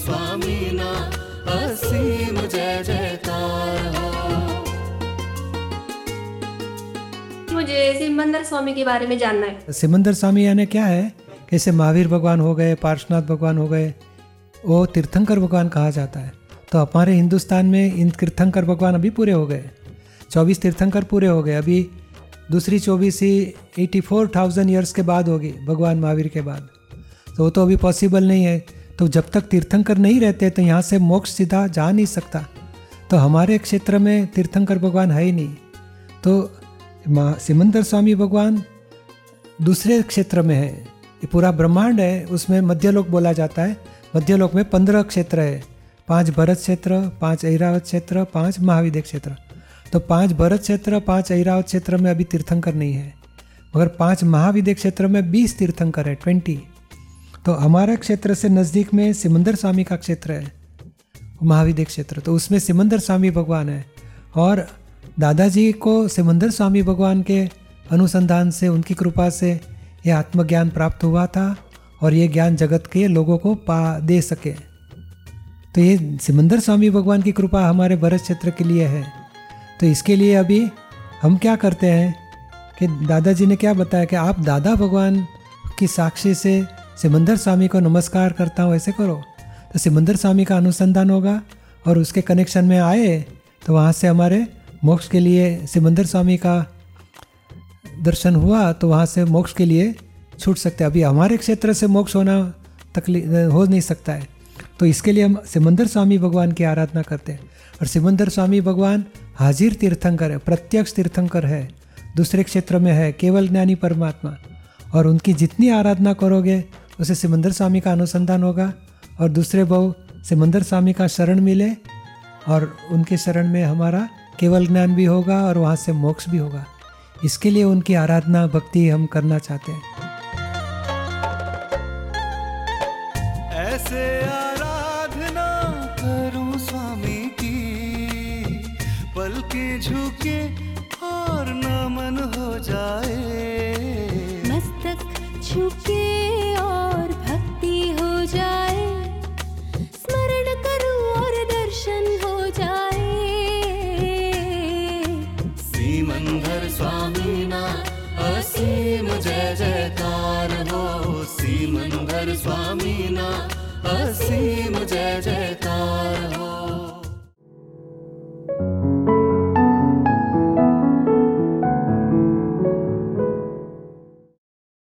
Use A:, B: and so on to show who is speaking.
A: स्वामीना असीम जय मुझे सिमंदर स्वामी के बारे में जानना है।
B: सिमंदर स्वामी यानी क्या है? जैसे महावीर भगवान हो गए पार्शनाथ भगवान हो गए वो तीर्थंकर भगवान कहा जाता है। तो हमारे हिंदुस्तान में इन तीर्थंकर भगवान अभी पूरे हो गए। चौबीस तीर्थंकर पूरे हो गए। अभी दूसरी चौबीस ही एटी फोर थाउज़ेंड ईयर्स के बाद होगी भगवान महावीर के बाद। तो वो तो अभी पॉसिबल नहीं है। तो जब तक तीर्थंकर नहीं रहते तो यहाँ से मोक्ष सीधा जा नहीं सकता। तो हमारे क्षेत्र में तीर्थंकर भगवान है ही नहीं। तो माँ सिमंदर स्वामी भगवान दूसरे क्षेत्र में है। ये पूरा ब्रह्मांड है, उसमें मध्यलोक बोला जाता है। मध्यलोक में पंद्रह क्षेत्र है। पाँच भरत क्षेत्र, पाँच ऐरावत क्षेत्र, पाँच महाविद्य क्षेत्र। तो पाँच भरत क्षेत्र, पाँच ऐरावत क्षेत्र में अभी तीर्थंकर नहीं है। मगर पाँच महाविद्य क्षेत्र में बीस तीर्थंकर है, ट्वेंटी। तो हमारे क्षेत्र से नज़दीक में सिमंदर स्वामी का क्षेत्र है महाविद्य क्षेत्र। तो उसमें सिमंदर स्वामी भगवान है और दादाजी को सिमंदर स्वामी भगवान के अनुसंधान से, उनकी कृपा से यह आत्मज्ञान प्राप्त हुआ था और ये ज्ञान जगत के लोगों को पा, दे सके। तो ये सिमंदर स्वामी भगवान की कृपा हमारे भरत क्षेत्र के लिए है। तो इसके लिए अभी हम क्या करते हैं कि दादाजी ने क्या बताया कि आप दादा भगवान की साक्षी से सिमंदर स्वामी को नमस्कार करता हूँ, ऐसे करो। तो सिमंदर स्वामी का अनुसंधान होगा और उसके कनेक्शन में आए तो वहाँ से हमारे मोक्ष के लिए सिमंदर स्वामी का दर्शन हुआ तो वहाँ से मोक्ष के लिए छूट सकते हैं। अभी हमारे क्षेत्र से मोक्ष होना तकलीफ़ हो नहीं सकता है। तो इसके लिए हम सिमंदर स्वामी भगवान की आराधना करते हैं। और सिमंदर स्वामी भगवान हाजिर तीर्थंकर है, प्रत्यक्ष तीर्थंकर है, दूसरे क्षेत्र में है, केवल ज्ञानी परमात्मा। और उनकी जितनी आराधना करोगे उसे सिमंदर स्वामी का अनुसंधान होगा और दूसरे बहु सिमंदर स्वामी का शरण मिले और उनके शरण में हमारा केवल ज्ञान भी होगा और वहाँ से मोक्ष भी होगा। इसके लिए उनकी आराधना भक्ति हम करना चाहते हैं।
C: ऐसे आराधना करूँ स्वामी की, पल के झुके घर स्वामी ना। असीम जय जयकार हो। सीमंधर स्वामीना असीम जय जयकार हो।